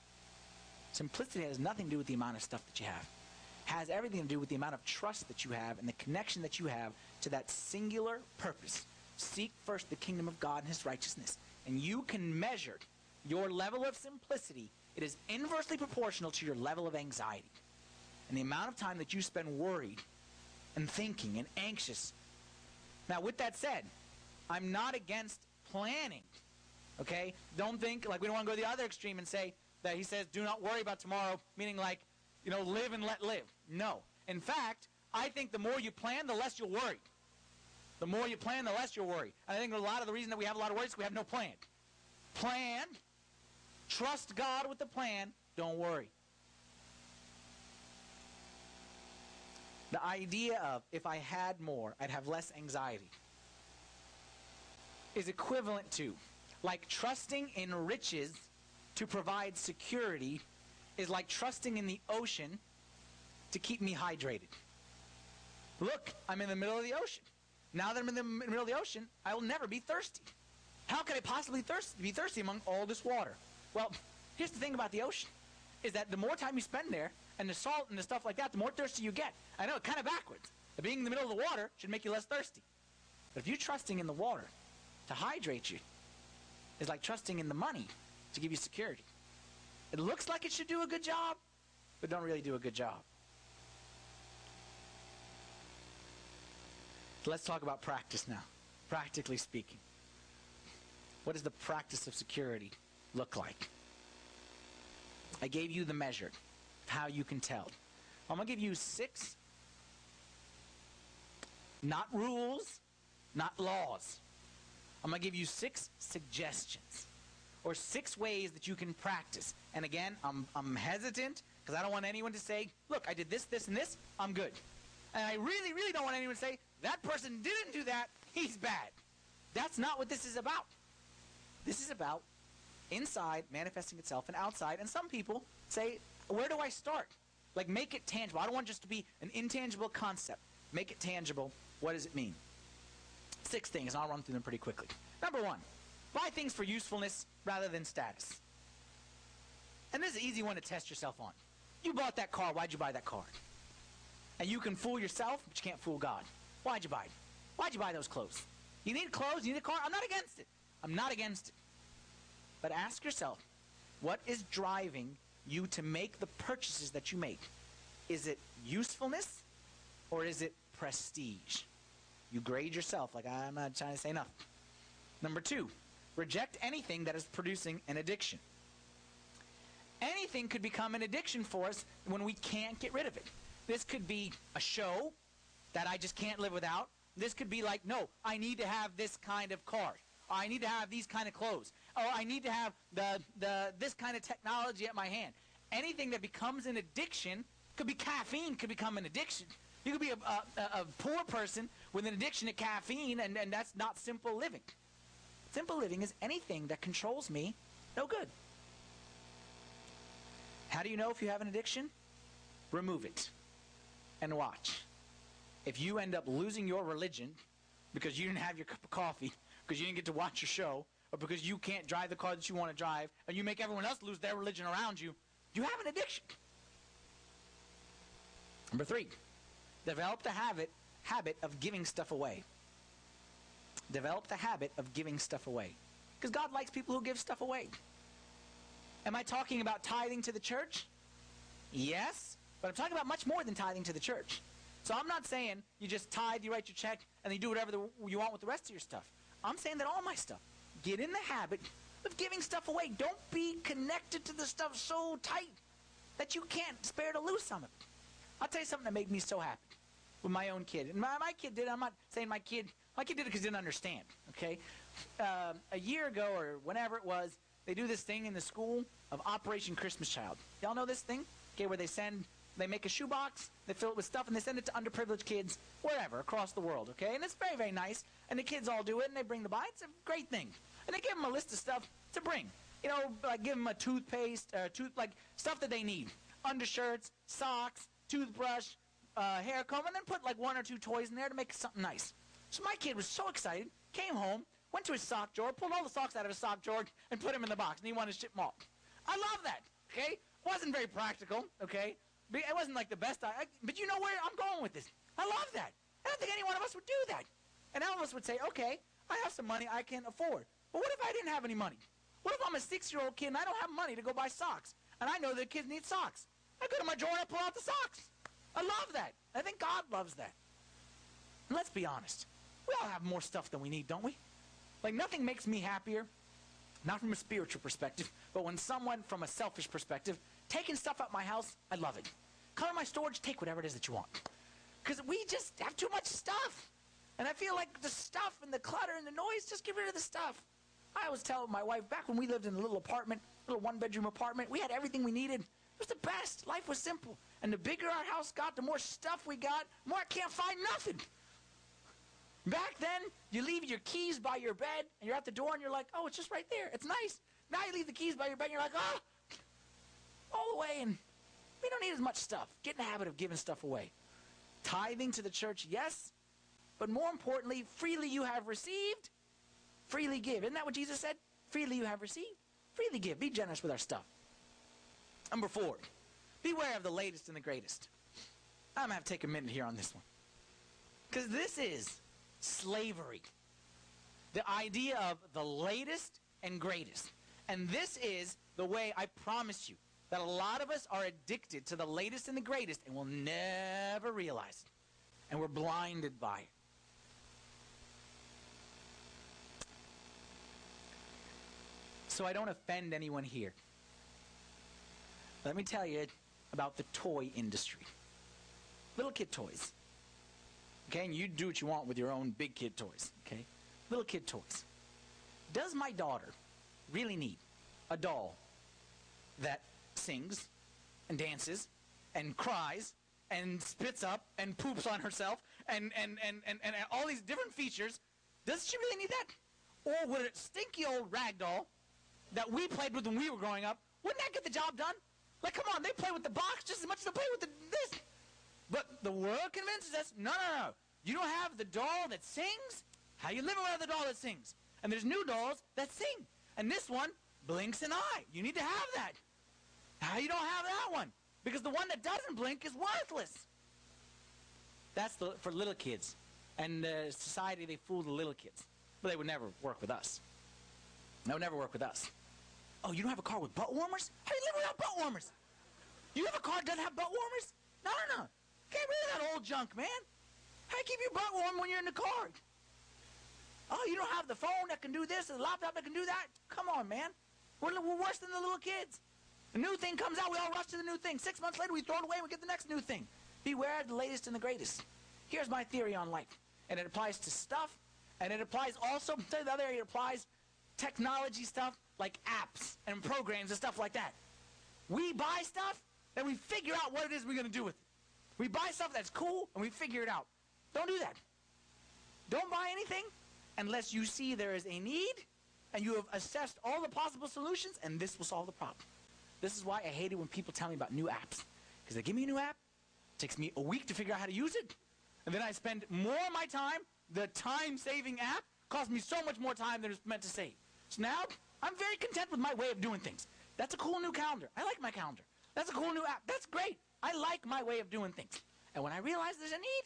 Simplicity has nothing to do with the amount of stuff that you have. Has everything to do with the amount of trust that you have and the connection that you have to that singular purpose. Seek first the kingdom of God and his righteousness. And you can measure your level of simplicity. It is inversely proportional to your level of anxiety. And the amount of time that you spend worried and thinking and anxious. Now, with that said, I'm not against planning. Okay? Don't think, like, we don't want to go to the other extreme and say that he says, do not worry about tomorrow, meaning, like, you know, live and let live. No. In fact, I think the more you plan, the less you'll worry. The more you plan, the less you'll worry. And I think a lot of the reason that we have a lot of worries is we have no plan. Plan. Trust God with the plan. Don't worry. The idea of if I had more, I'd have less anxiety is equivalent to like trusting in riches to provide security is like trusting in the ocean to keep me hydrated. Look, I'm in the middle of the ocean. Now that I'm in the middle of the ocean, I will never be thirsty. How could I possibly thirst, be thirsty among all this water? Well, here's the thing about the ocean, is that the more time you spend there, and the salt and the stuff like that, the more thirsty you get. I know, it's kind of backwards. Being in the middle of the water should make you less thirsty. But if you're trusting in the water to hydrate you, it's like trusting in the money to give you security. It looks like it should do a good job, but don't really do a good job. Let's talk about practice now, practically speaking. What does the practice of security look like? I gave you the measure, how you can tell. I'm going to give you six, not rules, not laws. I'm going to give you six suggestions or six ways that you can practice. And again, I'm, I'm hesitant because I don't want anyone to say, look, I did this, this, and this, I'm good. And I really, really don't want anyone to say, that person didn't do that, he's bad. That's not what this is about. This is about inside manifesting itself and outside. And some people say, where do I start? Like, make it tangible. I don't want just to be an intangible concept. Make it tangible. What does it mean? Six things, and I'll run through them pretty quickly. Number one, Buy things for usefulness rather than status. And this is an easy one to test yourself on. You bought that car. Why'd you buy that car? And you can fool yourself, but you can't fool God. Why'd you buy it? Why'd you buy those clothes? You need clothes, you need a car. I'm not against it. I'm not against it. But ask yourself, what is driving you to make the purchases that you make? Is it usefulness or is it prestige? You grade yourself like I'm not trying to say nothing. Number two, reject anything that is producing an addiction. Anything could become an addiction for us when we can't get rid of it. This could be a show that I just can't live without. This could be like, no, I need to have this kind of car. I need to have these kind of clothes. Or I need to have the, the this kind of technology at my hand. Anything that becomes an addiction could be caffeine could become an addiction. You could be a, a, a poor person with an addiction to caffeine, and, and that's not simple living. Simple living is anything that controls me, no good. How do you know if you have an addiction? Remove it and watch. If you end up losing your religion because you didn't have your cup of coffee, because you didn't get to watch your show, or because you can't drive the car that you want to drive, and you make everyone else lose their religion around you, you have an addiction. Number three, develop the habit habit of giving stuff away. Develop the habit of giving stuff away. Because God likes people who give stuff away. Am I talking about tithing to the church? Yes, but I'm talking about much more than tithing to the church. So I'm not saying you just tithe, you write your check, and you do whatever the, you want with the rest of your stuff. I'm saying that all my stuff. Get in the habit of giving stuff away. Don't be connected to the stuff so tight that you can't spare to lose some of it. I'll tell you something that made me so happy with my own kid. And my, my kid did. It, I'm not saying my kid. My kid did it because he didn't understand. Okay, um, a year ago or whenever it was, they do this thing in the school of Operation Christmas Child. Y'all know this thing? Okay, where they send, they make a shoebox, they fill it with stuff, and they send it to underprivileged kids wherever across the world. Okay, and it's very very nice. And the kids all do it, and they bring the buy. It's a great thing. And they give them a list of stuff to bring. You know, like give them a toothpaste, uh, tooth like stuff that they need, undershirts, socks, toothbrush, uh, hair comb, and then put like one or two toys in there to make something nice. So my kid was so excited, came home, went to his sock drawer, pulled all the socks out of his sock drawer, and put them in the box, and he wanted to ship them off. I love that, okay? Wasn't very practical, okay? It wasn't like the best, I, but you know where I'm going with this. I love that. I don't think any one of us would do that. And all of us would say, okay, I have some money I can afford. But what if I didn't have any money? What if I'm a six-year-old kid and I don't have money to go buy socks? And I know that kids need socks. I go to my drawer and I pull out the socks. I love that. I think God loves that. And let's be honest. We all have more stuff than we need, don't we? Like nothing makes me happier, not from a spiritual perspective, but when someone from a selfish perspective, taking stuff out my house, I love it. To my storage, take whatever it is that you want. Because we just have too much stuff. And I feel like the stuff and the clutter and the noise, just get rid of the stuff. I always tell my wife, back when we lived in a little apartment, little one-bedroom apartment, we had everything we needed. It was the best. Life was simple. And the bigger our house got, the more stuff we got, more I can't find nothing. Back then, you leave your keys by your bed, and you're at the door, and you're like, oh, it's just right there. It's nice. Now you leave the keys by your bed, and you're like, oh, all the way, and we don't need as much stuff. Get in the habit of giving stuff away. Tithing to the church, yes, but more importantly, freely you have received, freely give. Isn't that what Jesus said? Freely you have received, freely give. Be generous with our stuff. Number four, beware of the latest and the greatest. I'm going to have to take a minute here on this one. Because this is slavery. The idea of the latest and greatest. And this is the way I promise you that a lot of us are addicted to the latest and the greatest and will never realize it. And we're blinded by it. So I don't offend anyone here. Let me tell you about the toy industry. Little kid toys. Okay, and you do what you want with your own big kid toys. Okay, little kid toys. Does my daughter really need a doll that sings and dances and cries and spits up and poops on herself and, and, and, and, and all these different features? Does she really need that? Or would a stinky old rag doll that we played with when we were growing up, wouldn't that get the job done? Like, come on, they play with the box just as much as they play with the, this. But the world convinces us, no, no, no. You don't have the doll that sings? How you living without the doll that sings? And there's new dolls that sing. And this one blinks an eye. You need to have that. How you don't have that one? Because the one that doesn't blink is worthless. That's the, for little kids. And society, they fool the little kids. But they would never work with us. They would never work with us. Oh, you don't have a car with butt warmers? How you live without butt warmers? You have a car that doesn't have butt warmers? No, no, no. Get rid of that old junk, man. How you keep your butt warm when you're in the car? Oh, you don't have the phone that can do this, the laptop that can do that? Come on, man. We're, we're worse than the little kids. A new thing comes out, we all rush to the new thing. Six months later, we throw it away and we get the next new thing. Beware of the latest and the greatest. Here's my theory on life. And it applies to stuff, and it applies also, to the other area, it applies technology stuff like apps and programs and stuff like that. We buy stuff, and we figure out what it is we're going to do with it. We buy stuff that's cool, and we figure it out. Don't do that. Don't buy anything unless you see there is a need, and you have assessed all the possible solutions, and this will solve the problem. This is why I hate it when people tell me about new apps. Because they give me a new app, it takes me a week to figure out how to use it, and then I spend more of my time. The time-saving app costs me so much more time than it's meant to save. So now, I'm very content with my way of doing things. That's a cool new calendar. I like my calendar. That's a cool new app. That's great. I like my way of doing things. And when I realize there's a need,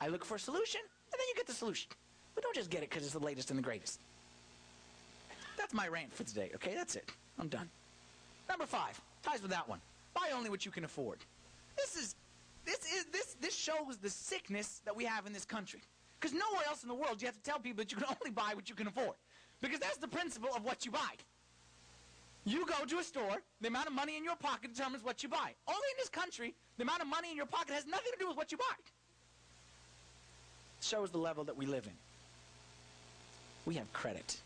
I look for a solution, and then you get the solution. But don't just get it because it's the latest and the greatest. That's my rant for today, okay? That's it. I'm done. Number five, ties with that one. Buy only what you can afford. This is this is this this shows the sickness that we have in this country. Because nowhere else in the world you have to tell people that you can only buy what you can afford. Because that's the principle of what you buy. You go to a store, the amount of money in your pocket determines what you buy. Only in this country, the amount of money in your pocket has nothing to do with what you buy. It shows the level that we live in. We have credit.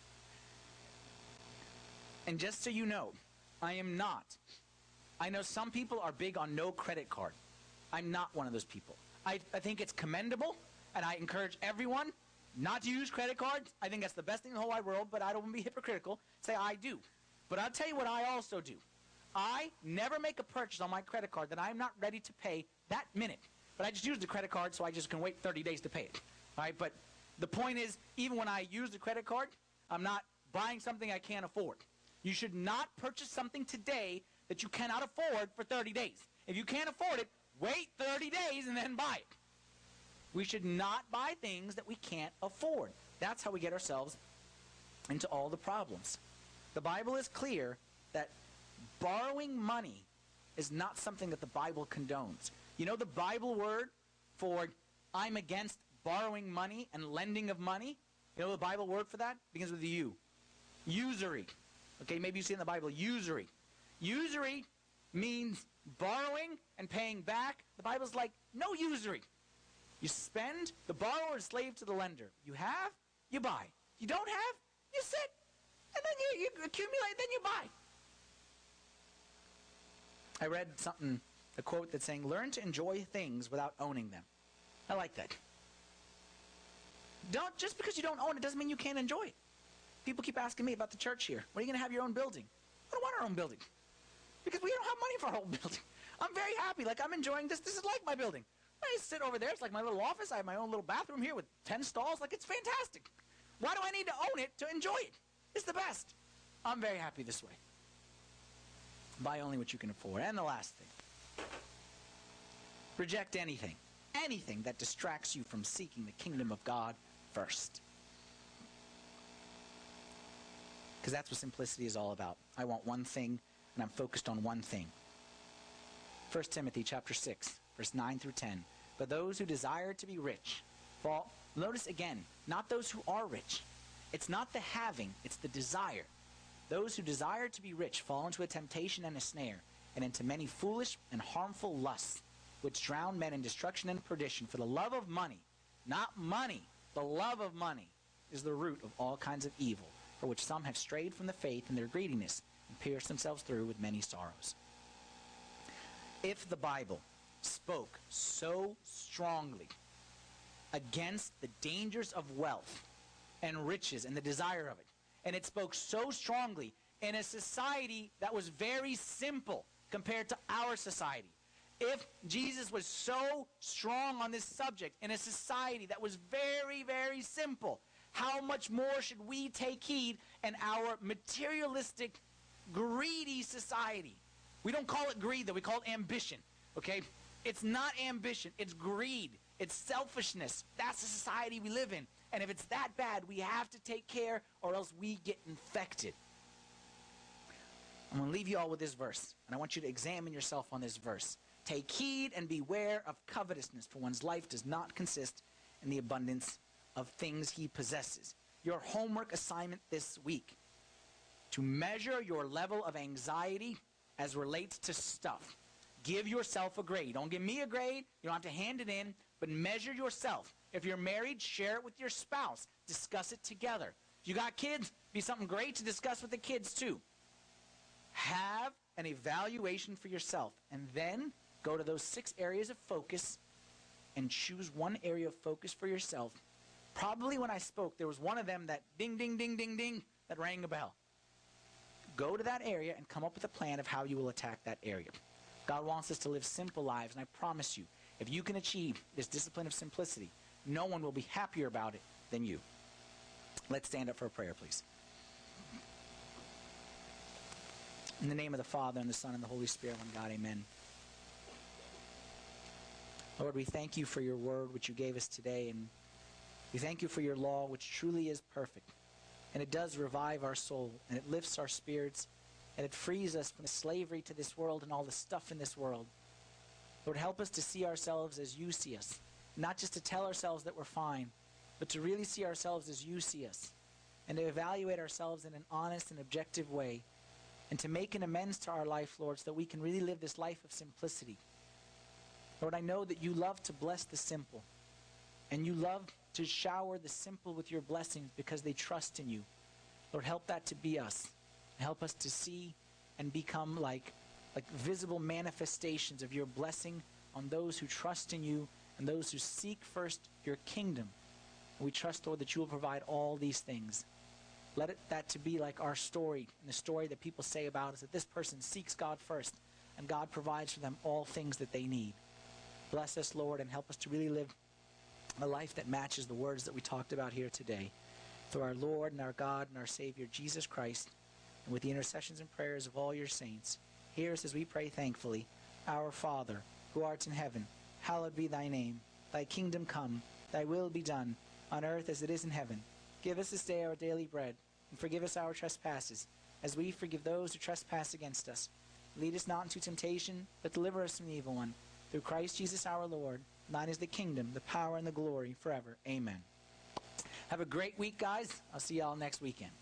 And just so you know, I am not. I know some people are big on no credit card. I'm not one of those people. I, I think it's commendable, and I encourage everyone not to use credit cards. I think that's the best thing in the whole wide world, but I don't want to be hypocritical. Say I do. But I'll tell you what I also do. I never make a purchase on my credit card that I'm not ready to pay that minute. But I just use the credit card so I just can wait 30 days to pay it. All right, but the point is, even when I use the credit card, I'm not buying something I can't afford. You should not purchase something today that you cannot afford for 30 days. If you can't afford it, wait 30 days and then buy it. We should not buy things that we can't afford. That's how we get ourselves into all the problems. The Bible is clear that borrowing money is not something that the Bible condones. You know the Bible word for I'm against borrowing money and lending of money? You know the Bible word for that? begins with U. Usury. Okay, maybe you see in the Bible usury. Usury means borrowing and paying back. The Bible's like no usury. You spend, the borrower is slave to the lender. You have, you buy. You don't have, you sit. And then you, you accumulate, then you buy. I read something, a quote that's saying, learn to enjoy things without owning them. I like that. Don't just because you don't own it doesn't mean you can't enjoy it. People keep asking me about the church here. When are you going to have your own building? I don't want our own building because we don't have money for our own building. I'm very happy. Like I'm enjoying this. This is like my building. I sit over there. It's like my little office. I have my own little bathroom here with 10 stalls. Like it's fantastic. Why do I need to own it to enjoy it? It's the best. I'm very happy this way. Buy only what you can afford. And the last thing. Reject anything. Anything that distracts you from seeking the kingdom of God first. Because that's what simplicity is all about. I want one thing, and I'm focused on one thing. 1 Timothy chapter 6, verse 9 through 10. But those who desire to be rich fall. Notice again, not those who are rich. It's not the having, it's the desire. Those who desire to be rich fall into a temptation and a snare, and into many foolish and harmful lusts, which drown men in destruction and perdition. For the love of money, not money, the love of money, is the root of all kinds of evil, for which some have strayed from the faith in their greediness, and pierced themselves through with many sorrows. If the Bible spoke so strongly against the dangers of wealth and riches and the desire of it. And it spoke so strongly in a society that was very simple compared to our society. If Jesus was so strong on this subject in a society that was very, very simple, how much more should we take heed in our materialistic, greedy society? We don't call it greed, though. We call it ambition. Okay? It's not ambition, it's greed. It's selfishness. That's the society we live in. And if it's that bad, we have to take care or else we get infected. I'm going to leave you all with this verse, and I want you to examine yourself on this verse. Take heed and beware of covetousness, for one's life does not consist in the abundance of things he possesses. Your homework assignment this week to measure your level of anxiety as relates to stuff. Give yourself a grade. Don't give me a grade. You don't have to hand it in, but measure yourself. If you're married, share it with your spouse. Discuss it together. If you got kids, be something great to discuss with the kids too. Have an evaluation for yourself and then go to those six areas of focus and choose one area of focus for yourself. Probably when I spoke, there was one of them that ding, ding, ding, ding, ding that rang a bell. Go to that area and come up with a plan of how you will attack that area. God wants us to live simple lives, and I promise you, if you can achieve this discipline of simplicity, no one will be happier about it than you. Let's stand up for a prayer, please. In the name of the Father, and the Son, and the Holy Spirit, one God, amen. Lord, we thank you for your word, which you gave us today, and we thank you for your law, which truly is perfect. And it does revive our soul, and it lifts our spirits, and it frees us from the slavery to this world and all the stuff in this world. Lord, help us to see ourselves as you see us, not just to tell ourselves that we're fine, but to really see ourselves as you see us, and to evaluate ourselves in an honest and objective way, and to make an amends to our life, Lord, so that we can really live this life of simplicity. Lord, I know that you love to bless the simple, and you love to shower the simple with your blessings because they trust in you. Lord, help that to be us. Help us to see and become like, like visible manifestations of your blessing on those who trust in you and those who seek first your kingdom. We trust, Lord, that you will provide all these things. Let it that to be like our story and the story that people say about us that this person seeks God first and God provides for them all things that they need. Bless us, Lord, and help us to really live a life that matches the words that we talked about here today. Through our Lord and our God and our Savior, Jesus Christ, and with the intercessions and prayers of all your saints, hear us as we pray thankfully. Our Father, who art in heaven, hallowed be thy name. Thy kingdom come, thy will be done, on earth as it is in heaven. Give us this day our daily bread, and forgive us our trespasses, as we forgive those who trespass against us. Lead us not into temptation, but deliver us from the evil one. Through Christ Jesus our Lord, thine is the kingdom, the power, and the glory forever. Amen. Have a great week, guys. I'll see y'all next weekend.